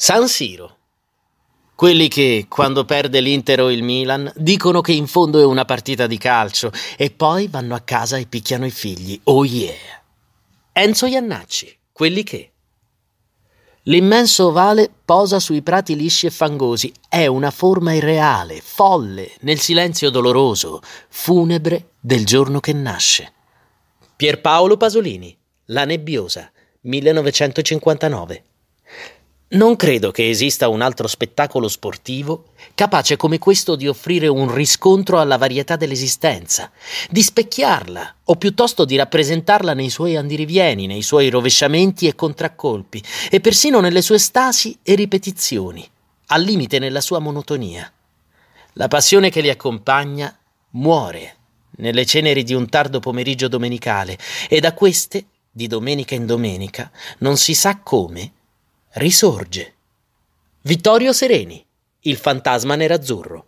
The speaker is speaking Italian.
San Siro. Quelli che, quando perde l'Inter o il Milan, dicono che in fondo è una partita di calcio e poi vanno a casa e picchiano i figli. Oh yeah! Enzo Iannacci, quelli che. L'immenso ovale posa sui prati lisci e fangosi. È una forma irreale, folle, nel silenzio doloroso, funebre del giorno che nasce. Pierpaolo Pasolini, La nebbiosa, 1959. Non credo che esista un altro spettacolo sportivo capace come questo di offrire un riscontro alla varietà dell'esistenza, di specchiarla o piuttosto di rappresentarla nei suoi andirivieni, nei suoi rovesciamenti e contraccolpi e persino nelle sue stasi e ripetizioni, al limite nella sua monotonia. La passione che li accompagna muore nelle ceneri di un tardo pomeriggio domenicale e da queste, di domenica in domenica, non si sa come, risorge. Vittorio Sereni, il fantasma nerazzurro.